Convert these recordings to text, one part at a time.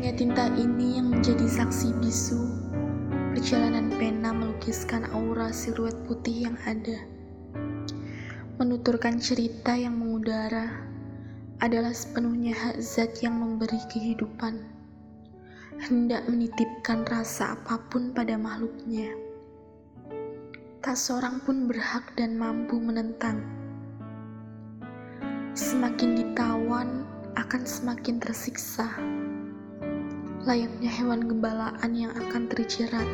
Hanya tinta ini yang menjadi saksi bisu perjalanan pena melukiskan aura siluet putih yang ada. Menuturkan cerita yang mengudara adalah sepenuhnya hak zat yang memberi kehidupan. Hendak menitipkan rasa apa pun pada makhluknya. Tak seorang pun berhak dan mampu menentang. Semakin ditawan, akan semakin tersiksa. Layaknya hewan gembalaan yang akan terjerat.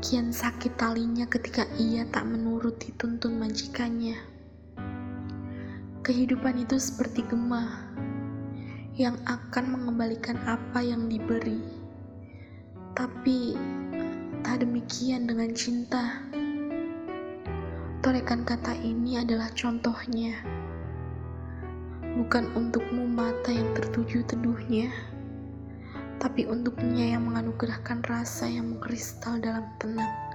Kian sakit talinya ketika ia tak menuruti tuntun majikannya. Kehidupan itu seperti gemah yang akan mengembalikan apa yang diberi. Tapi tak demikian dengan cinta. Torekan kata ini adalah contohnya. Bukan untukmu mata yang tertuju teduhnya, tapi untuknya yang menganugerahkan rasa yang mengkristal dalam tenang.